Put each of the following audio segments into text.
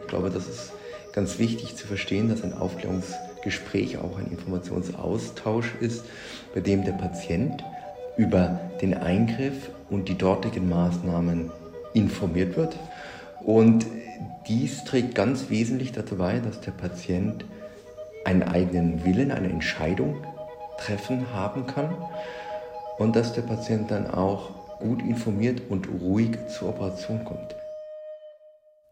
Ich glaube, das ist ganz wichtig zu verstehen, dass ein Aufklärungsgespräch auch ein Informationsaustausch ist, bei dem der Patient über den Eingriff und die dortigen Maßnahmen informiert wird. Und dies trägt ganz wesentlich dazu bei, dass der Patient einen eigenen Willen, eine Entscheidung treffen haben kann und dass der Patient dann auch gut informiert und ruhig zur Operation kommt.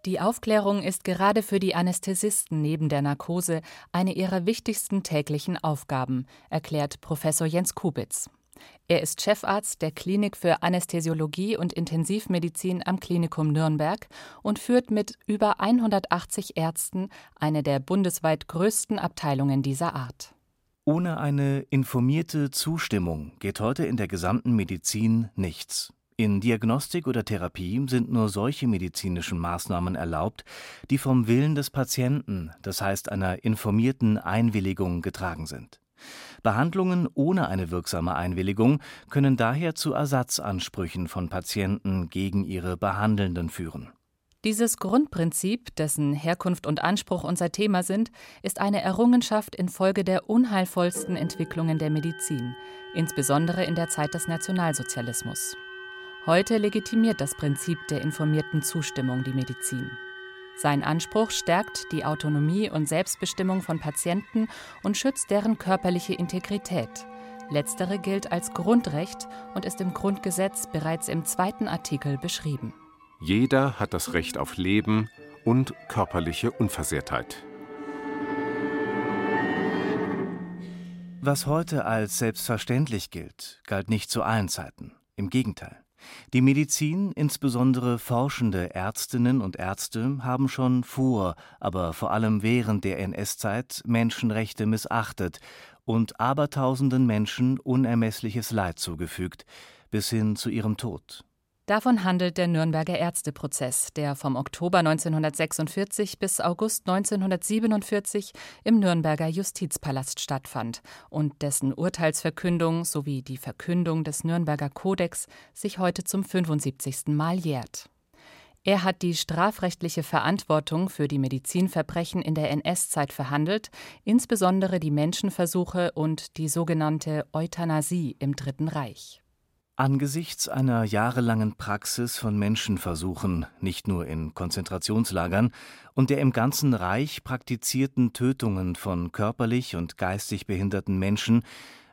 Die Aufklärung ist gerade für die Anästhesisten neben der Narkose eine ihrer wichtigsten täglichen Aufgaben, erklärt Professor Jens Kubitz. Er ist Chefarzt der Klinik für Anästhesiologie und Intensivmedizin am Klinikum Nürnberg und führt mit über 180 Ärzten eine der bundesweit größten Abteilungen dieser Art. Ohne eine informierte Zustimmung geht heute in der gesamten Medizin nichts. In Diagnostik oder Therapie sind nur solche medizinischen Maßnahmen erlaubt, die vom Willen des Patienten, das heißt einer informierten Einwilligung, getragen sind. Behandlungen ohne eine wirksame Einwilligung können daher zu Ersatzansprüchen von Patienten gegen ihre Behandelnden führen. Dieses Grundprinzip, dessen Herkunft und Anspruch unser Thema sind, ist eine Errungenschaft infolge der unheilvollsten Entwicklungen der Medizin, insbesondere in der Zeit des Nationalsozialismus. Heute legitimiert das Prinzip der informierten Zustimmung die Medizin. Sein Anspruch stärkt die Autonomie und Selbstbestimmung von Patienten und schützt deren körperliche Integrität. Letztere gilt als Grundrecht und ist im Grundgesetz bereits im zweiten Artikel beschrieben. Jeder hat das Recht auf Leben und körperliche Unversehrtheit. Was heute als selbstverständlich gilt, galt nicht zu allen Zeiten. Im Gegenteil. Die Medizin, insbesondere forschende Ärztinnen und Ärzte, haben schon vor, aber vor allem während der NS-Zeit Menschenrechte missachtet und abertausenden Menschen unermessliches Leid zugefügt, bis hin zu ihrem Tod. Davon handelt der Nürnberger Ärzteprozess, der vom Oktober 1946 bis August 1947 im Nürnberger Justizpalast stattfand und dessen Urteilsverkündung sowie die Verkündung des Nürnberger Kodex sich heute zum 75. Mal jährt. Er hat die strafrechtliche Verantwortung für die Medizinverbrechen in der NS-Zeit verhandelt, insbesondere die Menschenversuche und die sogenannte Euthanasie im Dritten Reich. Angesichts einer jahrelangen Praxis von Menschenversuchen, nicht nur in Konzentrationslagern, und der im ganzen Reich praktizierten Tötungen von körperlich und geistig behinderten Menschen,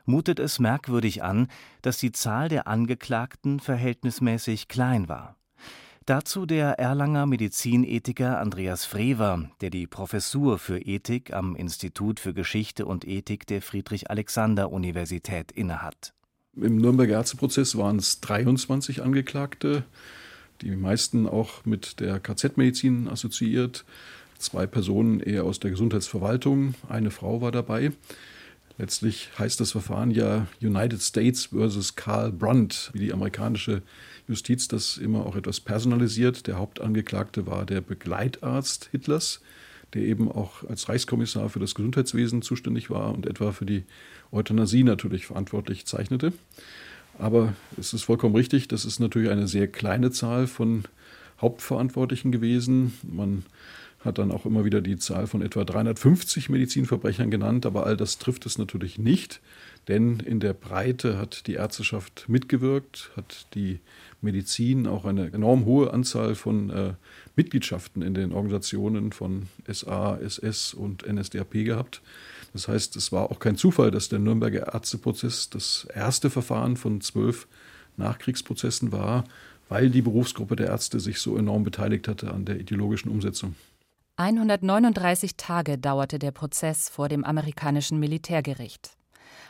mutet es merkwürdig an, dass die Zahl der Angeklagten verhältnismäßig klein war. Dazu der Erlanger Medizinethiker Andreas Frewer, der die Professur für Ethik am Institut für Geschichte und Ethik der Friedrich-Alexander-Universität innehat. Im Nürnberger Ärzteprozess waren es 23 Angeklagte, die meisten auch mit der KZ-Medizin assoziiert. Zwei Personen eher aus der Gesundheitsverwaltung, eine Frau war dabei. Letztlich heißt das Verfahren ja United States versus Karl Brandt, wie die amerikanische Justiz das immer auch etwas personalisiert. Der Hauptangeklagte war der Begleitarzt Hitlers, der eben auch als Reichskommissar für das Gesundheitswesen zuständig war und etwa für die Euthanasie natürlich verantwortlich zeichnete. Aber es ist vollkommen richtig, das ist natürlich eine sehr kleine Zahl von Hauptverantwortlichen gewesen. Man hat dann auch immer wieder die Zahl von etwa 350 Medizinverbrechern genannt, aber all das trifft es natürlich nicht, denn in der Breite hat die Ärzteschaft mitgewirkt, hat die Medizin auch eine enorm hohe Anzahl von äh, Mitgliedschaften in den Organisationen von SA, SS und NSDAP gehabt. Das heißt, es war auch kein Zufall, dass der Nürnberger Ärzteprozess das erste Verfahren von zwölf Nachkriegsprozessen war, weil die Berufsgruppe der Ärzte sich so enorm beteiligt hatte an der ideologischen Umsetzung. 139 Tage dauerte der Prozess vor dem amerikanischen Militärgericht.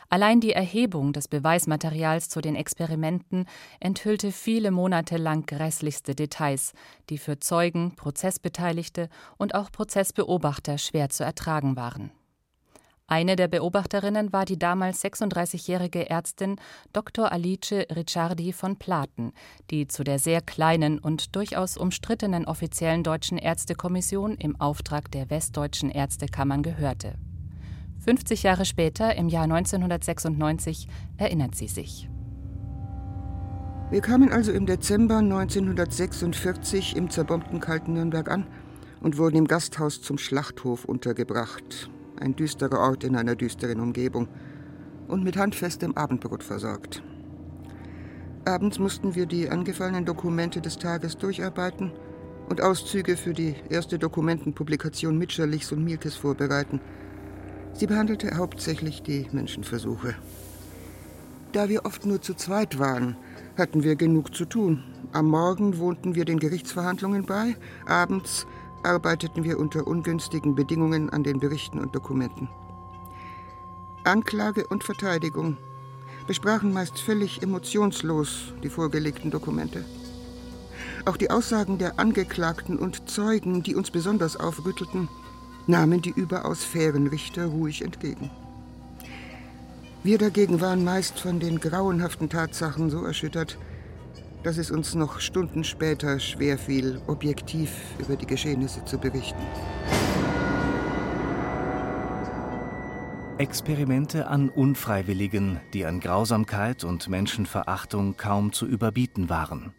Allein die Erhebung des Beweismaterials zu den Experimenten enthüllte viele Monate lang grässlichste Details, die für Zeugen, Prozessbeteiligte und auch Prozessbeobachter schwer zu ertragen waren. Eine der Beobachterinnen war die damals 36-jährige Ärztin Dr. Alice Ricciardi von Platen, die zu der sehr kleinen und durchaus umstrittenen offiziellen Deutschen Ärztekommission im Auftrag der Westdeutschen Ärztekammern gehörte. 50 Jahre später, im Jahr 1996, erinnert sie sich. Wir kamen also im Dezember 1946 im zerbombten kalten Nürnberg an und wurden im Gasthaus zum Schlachthof untergebracht. Ein düsterer Ort in einer düsteren Umgebung und mit handfestem Abendbrot versorgt. Abends mussten wir die angefallenen Dokumente des Tages durcharbeiten und Auszüge für die erste Dokumentenpublikation Mitscherlichs und Mielkes vorbereiten. Sie behandelte hauptsächlich die Menschenversuche. Da wir oft nur zu zweit waren, hatten wir genug zu tun. Am Morgen wohnten wir den Gerichtsverhandlungen bei, abends arbeiteten wir unter ungünstigen Bedingungen an den Berichten und Dokumenten. Anklage und Verteidigung besprachen meist völlig emotionslos die vorgelegten Dokumente. Auch die Aussagen der Angeklagten und Zeugen, die uns besonders aufrüttelten, nahmen die überaus fairen Richter ruhig entgegen. Wir dagegen waren meist von den grauenhaften Tatsachen so erschüttert, dass es uns noch Stunden später schwer fiel, objektiv über die Geschehnisse zu berichten. Experimente an Unfreiwilligen, die an Grausamkeit und Menschenverachtung kaum zu überbieten waren.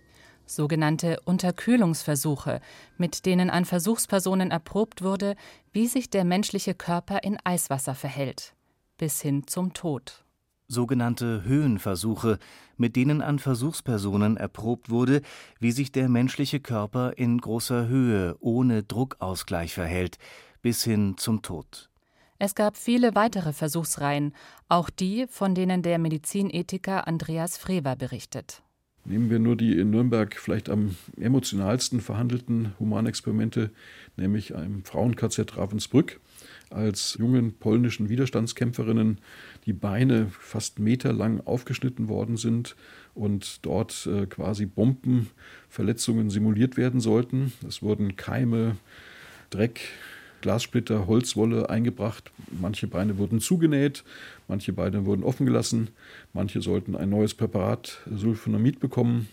Sogenannte Unterkühlungsversuche, mit denen an Versuchspersonen erprobt wurde, wie sich der menschliche Körper in Eiswasser verhält, bis hin zum Tod. Sogenannte Höhenversuche, mit denen an Versuchspersonen erprobt wurde, wie sich der menschliche Körper in großer Höhe ohne Druckausgleich verhält, bis hin zum Tod. Es gab viele weitere Versuchsreihen, auch die, von denen der Medizinethiker Andreas Frewer berichtet. Nehmen wir nur die in Nürnberg vielleicht am emotionalsten verhandelten Humanexperimente, nämlich im Frauen-KZ Ravensbrück, als jungen polnischen Widerstandskämpferinnen die Beine fast meterlang aufgeschnitten worden sind und dort äh, quasi Bombenverletzungen simuliert werden sollten. Es wurden Keime, Dreck, Glassplitter, Holzwolle eingebracht. Manche Beine wurden zugenäht, manche Beine wurden offen gelassen, manche sollten ein neues Präparat Sulfonamid bekommen.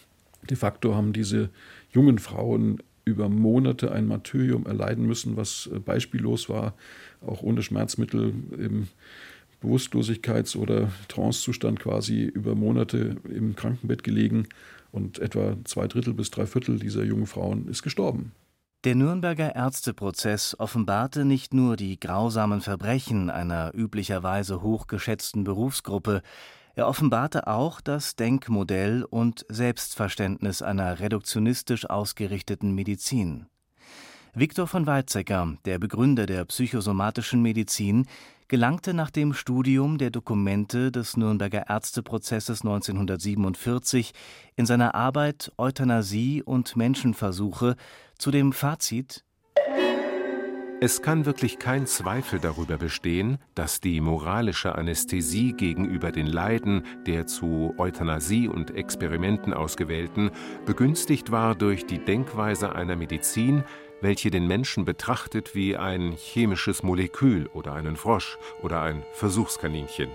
De facto haben diese jungen Frauen über Monate ein Martyrium erleiden müssen, was äh, beispiellos war, auch ohne Schmerzmittel im Bewusstlosigkeits- oder Trancezustand quasi über Monate im Krankenbett gelegen und etwa zwei Drittel bis drei Viertel dieser jungen Frauen ist gestorben. Der Nürnberger Ärzteprozess offenbarte nicht nur die grausamen Verbrechen einer üblicherweise hochgeschätzten Berufsgruppe, er offenbarte auch das Denkmodell und Selbstverständnis einer reduktionistisch ausgerichteten Medizin. Viktor von Weizsäcker, der Begründer der psychosomatischen Medizin, gelangte nach dem Studium der Dokumente des Nürnberger Ärzteprozesses 1947 in seiner Arbeit Euthanasie und Menschenversuche zu dem Fazit es kann wirklich kein Zweifel darüber bestehen, dass die moralische Anästhesie gegenüber den Leiden der zu Euthanasie und Experimenten ausgewählten begünstigt war durch die Denkweise einer Medizin, welche den Menschen betrachtet wie ein chemisches Molekül oder einen Frosch oder ein Versuchskaninchen.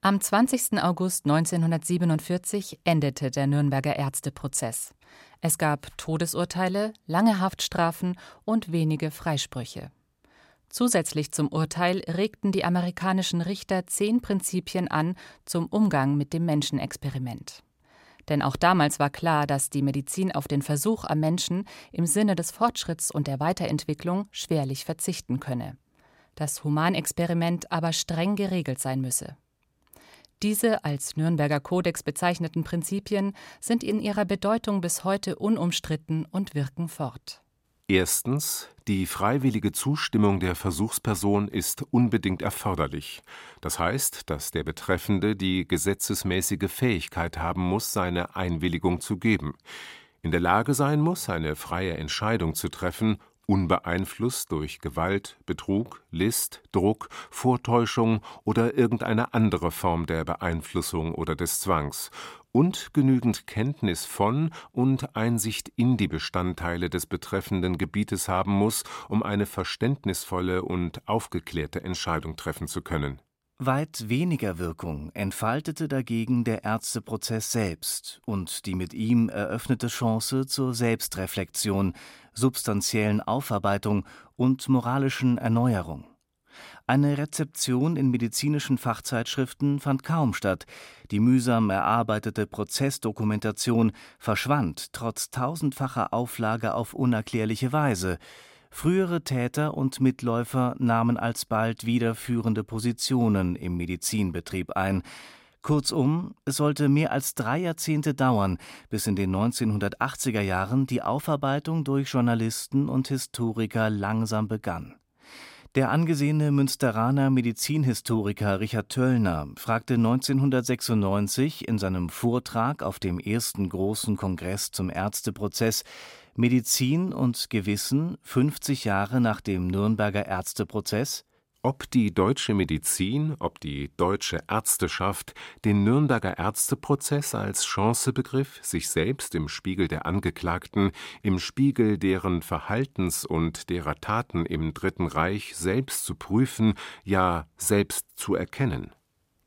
Am 20. August 1947 endete der Nürnberger Ärzteprozess. Es gab Todesurteile, lange Haftstrafen und wenige Freisprüche. Zusätzlich zum Urteil regten die amerikanischen Richter zehn Prinzipien an zum Umgang mit dem Menschenexperiment. Denn auch damals war klar, dass die Medizin auf den Versuch am Menschen im Sinne des Fortschritts und der Weiterentwicklung schwerlich verzichten könne. Das Humanexperiment aber streng geregelt sein müsse. Diese als Nürnberger Kodex bezeichneten Prinzipien sind in ihrer Bedeutung bis heute unumstritten und wirken fort. Erstens. Die freiwillige Zustimmung der Versuchsperson ist unbedingt erforderlich. Das heißt, dass der Betreffende die gesetzesmäßige Fähigkeit haben muss, seine Einwilligung zu geben, in der Lage sein muss, eine freie Entscheidung zu treffen unbeeinflusst durch Gewalt, Betrug, List, Druck, Vortäuschung oder irgendeine andere Form der Beeinflussung oder des Zwangs, und genügend Kenntnis von und Einsicht in die Bestandteile des betreffenden Gebietes haben muss, um eine verständnisvolle und aufgeklärte Entscheidung treffen zu können Weit weniger Wirkung entfaltete dagegen der Ärzteprozess selbst und die mit ihm eröffnete Chance zur Selbstreflexion, substanziellen Aufarbeitung und moralischen Erneuerung. Eine Rezeption in medizinischen Fachzeitschriften fand kaum statt. Die mühsam erarbeitete Prozessdokumentation verschwand trotz tausendfacher Auflage auf unerklärliche Weise. Frühere Täter und Mitläufer nahmen alsbald wieder führende Positionen im Medizinbetrieb ein. Kurzum, es sollte mehr als drei Jahrzehnte dauern, bis in den 1980er Jahren die Aufarbeitung durch Journalisten und Historiker langsam begann. Der angesehene Münsteraner Medizinhistoriker Richard Töllner fragte 1996 in seinem Vortrag auf dem ersten großen Kongress zum Ärzteprozess Medizin und Gewissen 50 Jahre nach dem Nürnberger Ärzteprozess ob die deutsche Medizin, ob die deutsche Ärzteschaft den Nürnberger Ärzteprozess als Chance begriff, sich selbst im Spiegel der Angeklagten, im Spiegel deren Verhaltens und derer Taten im Dritten Reich selbst zu prüfen, ja selbst zu erkennen.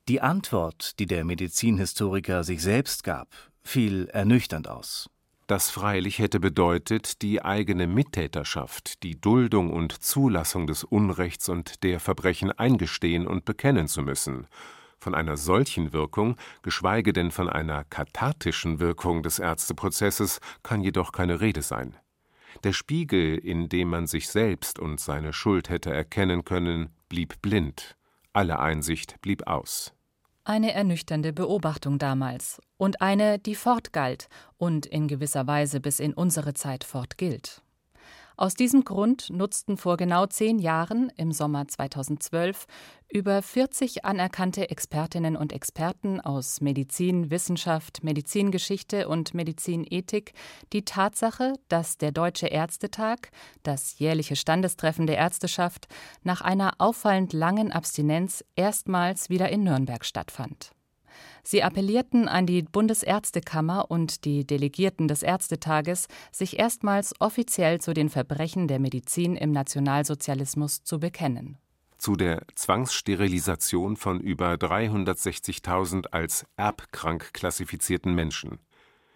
Die Antwort, die der Medizinhistoriker sich selbst gab, fiel ernüchternd aus. Das freilich hätte bedeutet, die eigene Mittäterschaft, die Duldung und Zulassung des Unrechts und der Verbrechen eingestehen und bekennen zu müssen. Von einer solchen Wirkung, geschweige denn von einer kathartischen Wirkung des Ärzteprozesses, kann jedoch keine Rede sein. Der Spiegel, in dem man sich selbst und seine Schuld hätte erkennen können, blieb blind, alle Einsicht blieb aus. Eine ernüchternde Beobachtung damals und eine, die fortgalt und in gewisser Weise bis in unsere Zeit fortgilt. Aus diesem Grund nutzten vor genau zehn Jahren, im Sommer 2012, über 40 anerkannte Expertinnen und Experten aus Medizin, Wissenschaft, Medizingeschichte und Medizinethik die Tatsache, dass der Deutsche Ärztetag, das jährliche Standestreffen der Ärzteschaft, nach einer auffallend langen Abstinenz erstmals wieder in Nürnberg stattfand. Sie appellierten an die Bundesärztekammer und die Delegierten des Ärztetages, sich erstmals offiziell zu den Verbrechen der Medizin im Nationalsozialismus zu bekennen. Zu der Zwangssterilisation von über 360.000 als erbkrank klassifizierten Menschen,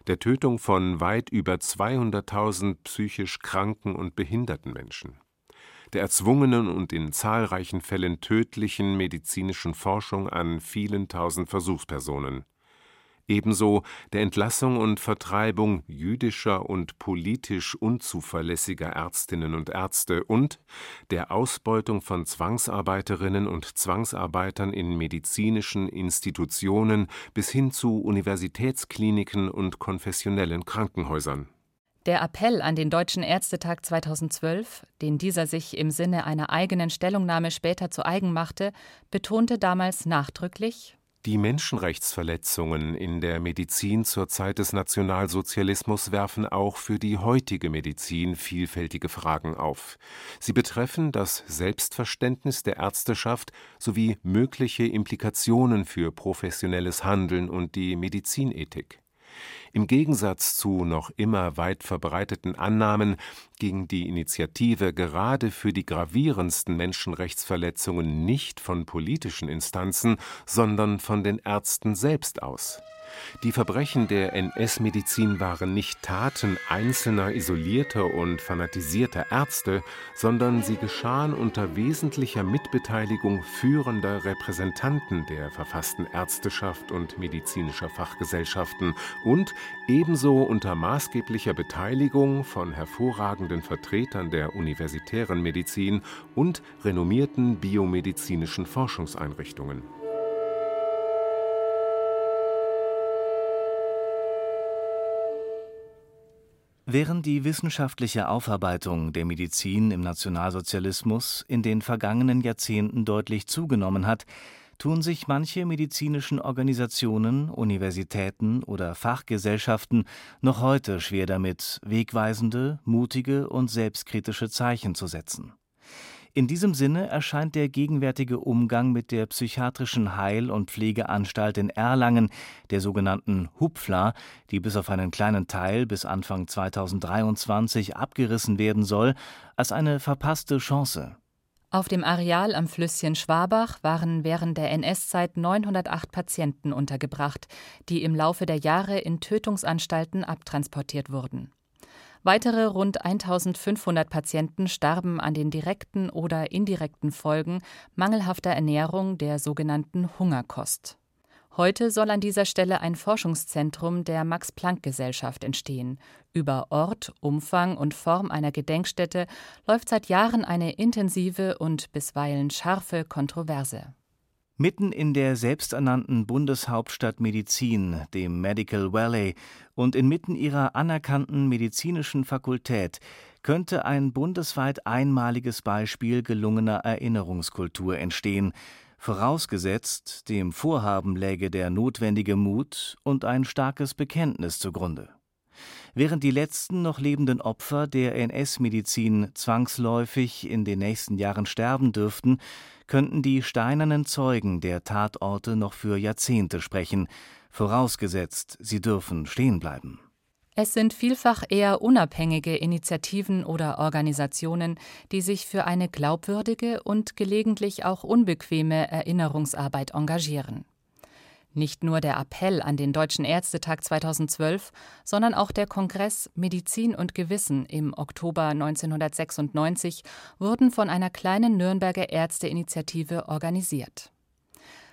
der Tötung von weit über 200.000 psychisch kranken und behinderten Menschen der erzwungenen und in zahlreichen Fällen tödlichen medizinischen Forschung an vielen tausend Versuchspersonen, ebenso der Entlassung und Vertreibung jüdischer und politisch unzuverlässiger Ärztinnen und Ärzte und der Ausbeutung von Zwangsarbeiterinnen und Zwangsarbeitern in medizinischen Institutionen bis hin zu Universitätskliniken und konfessionellen Krankenhäusern der Appell an den Deutschen Ärztetag 2012, den dieser sich im Sinne einer eigenen Stellungnahme später zu eigen machte, betonte damals nachdrücklich Die Menschenrechtsverletzungen in der Medizin zur Zeit des Nationalsozialismus werfen auch für die heutige Medizin vielfältige Fragen auf. Sie betreffen das Selbstverständnis der Ärzteschaft sowie mögliche Implikationen für professionelles Handeln und die Medizinethik. Im Gegensatz zu noch immer weit verbreiteten Annahmen ging die Initiative gerade für die gravierendsten Menschenrechtsverletzungen nicht von politischen Instanzen, sondern von den Ärzten selbst aus die Verbrechen der NS-Medizin waren nicht Taten einzelner isolierter und fanatisierter Ärzte, sondern sie geschahen unter wesentlicher Mitbeteiligung führender Repräsentanten der verfassten Ärzteschaft und medizinischer Fachgesellschaften und ebenso unter maßgeblicher Beteiligung von hervorragenden Vertretern der universitären Medizin und renommierten biomedizinischen Forschungseinrichtungen. Während die wissenschaftliche Aufarbeitung der Medizin im Nationalsozialismus in den vergangenen Jahrzehnten deutlich zugenommen hat, tun sich manche medizinischen Organisationen, Universitäten oder Fachgesellschaften noch heute schwer damit, wegweisende, mutige und selbstkritische Zeichen zu setzen. In diesem Sinne erscheint der gegenwärtige Umgang mit der psychiatrischen Heil- und Pflegeanstalt in Erlangen, der sogenannten HUPFLA, die bis auf einen kleinen Teil bis Anfang 2023 abgerissen werden soll, als eine verpasste Chance. Auf dem Areal am Flüsschen Schwabach waren während der NS-Zeit 908 Patienten untergebracht, die im Laufe der Jahre in Tötungsanstalten abtransportiert wurden. Weitere rund 1500 Patienten starben an den direkten oder indirekten Folgen mangelhafter Ernährung der sogenannten Hungerkost. Heute soll an dieser Stelle ein Forschungszentrum der Max-Planck-Gesellschaft entstehen. Über Ort, Umfang und Form einer Gedenkstätte läuft seit Jahren eine intensive und bisweilen scharfe Kontroverse. Mitten in der selbsternannten Bundeshauptstadt Medizin, dem Medical Valley, und inmitten ihrer anerkannten medizinischen Fakultät könnte ein bundesweit einmaliges Beispiel gelungener Erinnerungskultur entstehen, vorausgesetzt, dem Vorhaben läge der notwendige Mut und ein starkes Bekenntnis zugrunde. Während die letzten noch lebenden Opfer der NS-Medizin zwangsläufig in den nächsten Jahren sterben dürften, könnten die steinernen Zeugen der Tatorte noch für Jahrzehnte sprechen, vorausgesetzt, sie dürfen stehen bleiben. Es sind vielfach eher unabhängige Initiativen oder Organisationen, die sich für eine glaubwürdige und gelegentlich auch unbequeme Erinnerungsarbeit engagieren. Nicht nur der Appell an den Deutschen Ärztetag 2012, sondern auch der Kongress Medizin und Gewissen im Oktober 1996 wurden von einer kleinen Nürnberger Ärzteinitiative organisiert.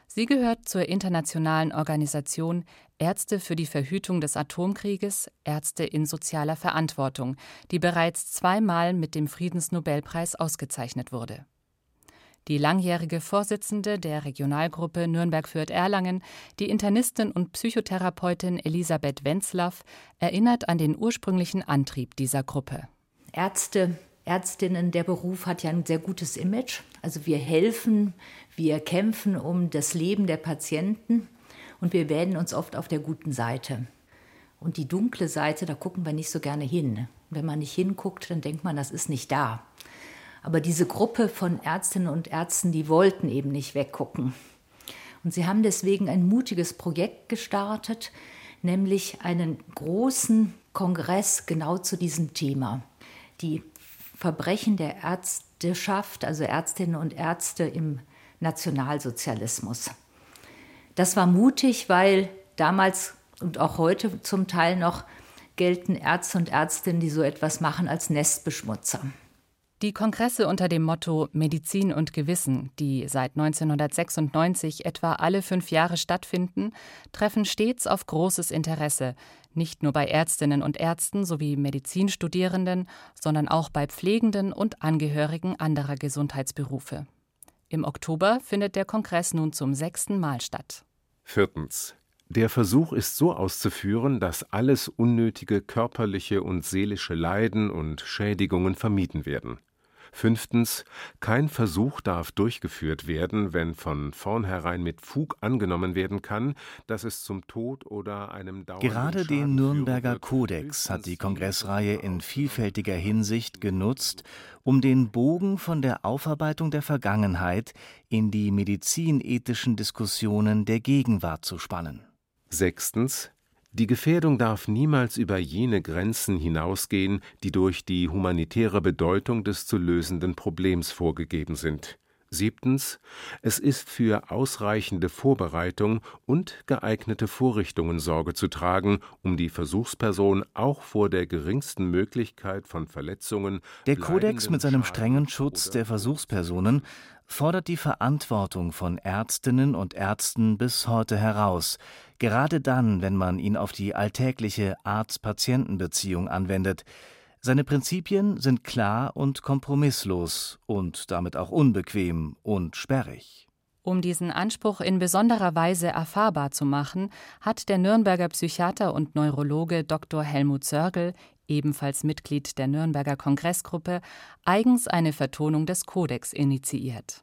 Sie gehört zur internationalen Organisation Ärzte für die Verhütung des Atomkrieges, Ärzte in sozialer Verantwortung, die bereits zweimal mit dem Friedensnobelpreis ausgezeichnet wurde. Die langjährige Vorsitzende der Regionalgruppe Nürnberg-Fürth-Erlangen, die Internistin und Psychotherapeutin Elisabeth Wenzlaff, erinnert an den ursprünglichen Antrieb dieser Gruppe. Ärzte, Ärztinnen, der Beruf hat ja ein sehr gutes Image. Also wir helfen, wir kämpfen um das Leben der Patienten und wir wählen uns oft auf der guten Seite. Und die dunkle Seite, da gucken wir nicht so gerne hin. Wenn man nicht hinguckt, dann denkt man, das ist nicht da. Aber diese Gruppe von Ärztinnen und Ärzten, die wollten eben nicht weggucken. Und sie haben deswegen ein mutiges Projekt gestartet, nämlich einen großen Kongress genau zu diesem Thema. Die Verbrechen der Ärzteschaft, also Ärztinnen und Ärzte im Nationalsozialismus. Das war mutig, weil damals und auch heute zum Teil noch gelten Ärzte und Ärztinnen, die so etwas machen, als Nestbeschmutzer. Die Kongresse unter dem Motto Medizin und Gewissen, die seit 1996 etwa alle fünf Jahre stattfinden, treffen stets auf großes Interesse, nicht nur bei Ärztinnen und Ärzten sowie Medizinstudierenden, sondern auch bei Pflegenden und Angehörigen anderer Gesundheitsberufe. Im Oktober findet der Kongress nun zum sechsten Mal statt. Viertens. Der Versuch ist so auszuführen, dass alles unnötige körperliche und seelische Leiden und Schädigungen vermieden werden. Fünftens. Kein Versuch darf durchgeführt werden, wenn von vornherein mit Fug angenommen werden kann, dass es zum Tod oder einem dauernden Gerade den Nürnberger Kodex hat die Kongressreihe in vielfältiger Hinsicht genutzt, um den Bogen von der Aufarbeitung der Vergangenheit in die medizinethischen Diskussionen der Gegenwart zu spannen. Sechstens. Die Gefährdung darf niemals über jene Grenzen hinausgehen, die durch die humanitäre Bedeutung des zu lösenden Problems vorgegeben sind. Siebtens. Es ist für ausreichende Vorbereitung und geeignete Vorrichtungen Sorge zu tragen, um die Versuchsperson auch vor der geringsten Möglichkeit von Verletzungen. Der Kodex mit seinem strengen Schutz der Versuchspersonen fordert die Verantwortung von Ärztinnen und Ärzten bis heute heraus, gerade dann, wenn man ihn auf die alltägliche Arzt-Patienten-Beziehung anwendet. Seine Prinzipien sind klar und kompromisslos und damit auch unbequem und sperrig. Um diesen Anspruch in besonderer Weise erfahrbar zu machen, hat der Nürnberger Psychiater und Neurologe Dr. Helmut Sörgel, ebenfalls Mitglied der Nürnberger Kongressgruppe, eigens eine Vertonung des Kodex initiiert.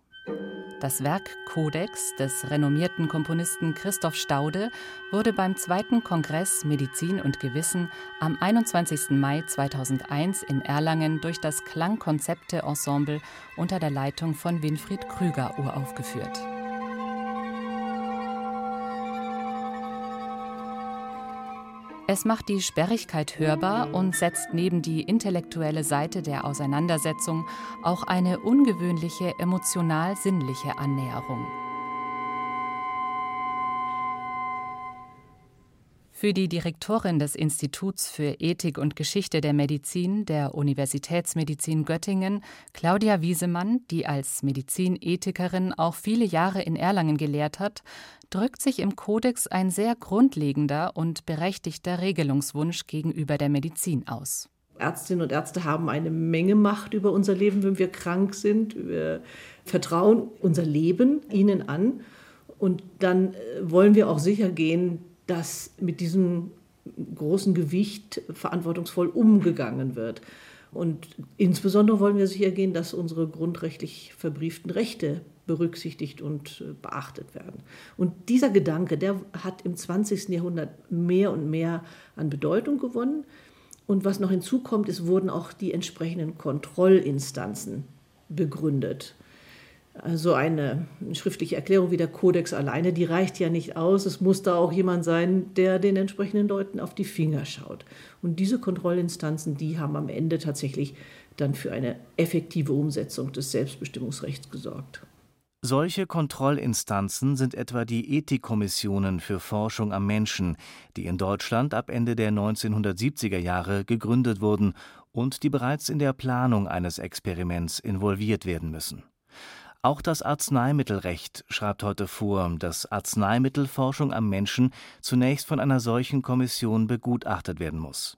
Das Werk Codex des renommierten Komponisten Christoph Staude wurde beim zweiten Kongress Medizin und Gewissen am 21. Mai 2001 in Erlangen durch das Klangkonzepte-Ensemble unter der Leitung von Winfried Krüger uraufgeführt. Es macht die Sperrigkeit hörbar und setzt neben die intellektuelle Seite der Auseinandersetzung auch eine ungewöhnliche emotional-sinnliche Annäherung. Für die Direktorin des Instituts für Ethik und Geschichte der Medizin der Universitätsmedizin Göttingen, Claudia Wiesemann, die als Medizinethikerin auch viele Jahre in Erlangen gelehrt hat, drückt sich im Kodex ein sehr grundlegender und berechtigter Regelungswunsch gegenüber der Medizin aus. Ärztinnen und Ärzte haben eine Menge Macht über unser Leben, wenn wir krank sind. Wir vertrauen unser Leben ihnen an. Und dann äh, wollen wir auch sicher gehen, dass mit diesem großen Gewicht verantwortungsvoll umgegangen wird. Und insbesondere wollen wir sicher gehen, dass unsere grundrechtlich verbrieften Rechte berücksichtigt und äh, beachtet werden. Und dieser Gedanke, der hat im 20. Jahrhundert mehr und mehr an Bedeutung gewonnen. Und was noch hinzukommt, es wurden auch die entsprechenden Kontrollinstanzen begründet. Also eine schriftliche Erklärung wie der Kodex alleine, die reicht ja nicht aus. Es muss da auch jemand sein, der den entsprechenden Leuten auf die Finger schaut. Und diese Kontrollinstanzen, die haben am Ende tatsächlich dann für eine effektive Umsetzung des Selbstbestimmungsrechts gesorgt. Solche Kontrollinstanzen sind etwa die Ethikkommissionen für Forschung am Menschen, die in Deutschland ab Ende der 1970er Jahre gegründet wurden und die bereits in der Planung eines Experiments involviert werden müssen. Auch das Arzneimittelrecht schreibt heute vor, dass Arzneimittelforschung am Menschen zunächst von einer solchen Kommission begutachtet werden muss.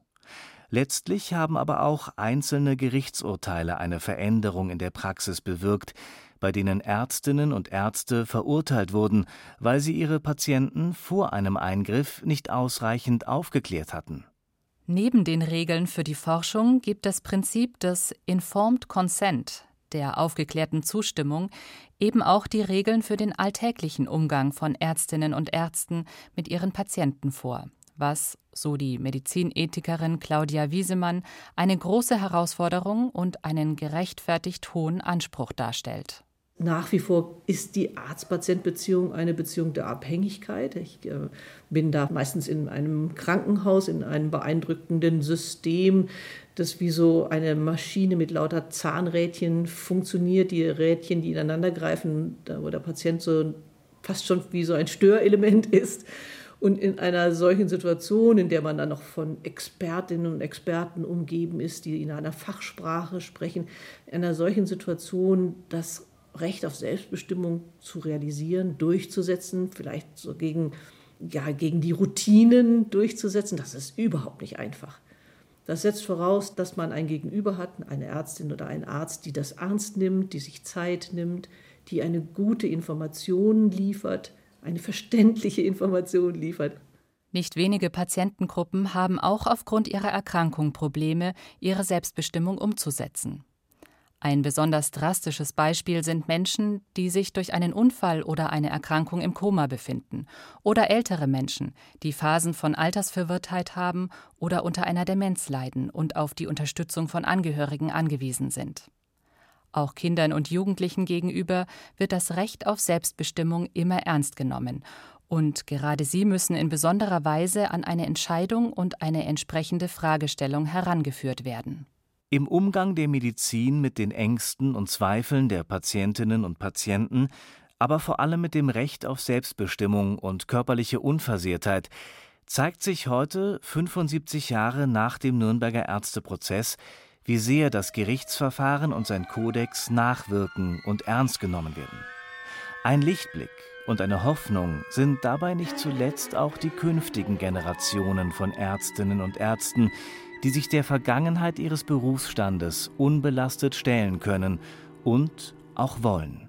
Letztlich haben aber auch einzelne Gerichtsurteile eine Veränderung in der Praxis bewirkt, bei denen Ärztinnen und Ärzte verurteilt wurden, weil sie ihre Patienten vor einem Eingriff nicht ausreichend aufgeklärt hatten. Neben den Regeln für die Forschung gibt das Prinzip des Informed Consent, der aufgeklärten Zustimmung, eben auch die Regeln für den alltäglichen Umgang von Ärztinnen und Ärzten mit ihren Patienten vor, was, so die Medizinethikerin Claudia Wiesemann, eine große Herausforderung und einen gerechtfertigt hohen Anspruch darstellt. Nach wie vor ist die Arzt-Patient-Beziehung eine Beziehung der Abhängigkeit. Ich äh, bin da meistens in einem Krankenhaus, in einem beeindruckenden System, das wie so eine Maschine mit lauter Zahnrädchen funktioniert, die Rädchen, die ineinander greifen, da wo der Patient so fast schon wie so ein Störelement ist. Und in einer solchen Situation, in der man dann noch von Expertinnen und Experten umgeben ist, die in einer Fachsprache sprechen, in einer solchen Situation das Recht auf Selbstbestimmung zu realisieren, durchzusetzen, vielleicht so gegen, ja, gegen die Routinen durchzusetzen, das ist überhaupt nicht einfach. Das setzt voraus, dass man ein Gegenüber hat, eine Ärztin oder einen Arzt, die das ernst nimmt, die sich Zeit nimmt, die eine gute Information liefert, eine verständliche Information liefert. Nicht wenige Patientengruppen haben auch aufgrund ihrer Erkrankung Probleme, ihre Selbstbestimmung umzusetzen. Ein besonders drastisches Beispiel sind Menschen, die sich durch einen Unfall oder eine Erkrankung im Koma befinden, oder ältere Menschen, die Phasen von Altersverwirrtheit haben oder unter einer Demenz leiden und auf die Unterstützung von Angehörigen angewiesen sind. Auch Kindern und Jugendlichen gegenüber wird das Recht auf Selbstbestimmung immer ernst genommen, und gerade sie müssen in besonderer Weise an eine Entscheidung und eine entsprechende Fragestellung herangeführt werden. Im Umgang der Medizin mit den Ängsten und Zweifeln der Patientinnen und Patienten, aber vor allem mit dem Recht auf Selbstbestimmung und körperliche Unversehrtheit, zeigt sich heute, 75 Jahre nach dem Nürnberger Ärzteprozess, wie sehr das Gerichtsverfahren und sein Kodex nachwirken und ernst genommen werden. Ein Lichtblick und eine Hoffnung sind dabei nicht zuletzt auch die künftigen Generationen von Ärztinnen und Ärzten, die sich der Vergangenheit ihres Berufsstandes unbelastet stellen können und auch wollen.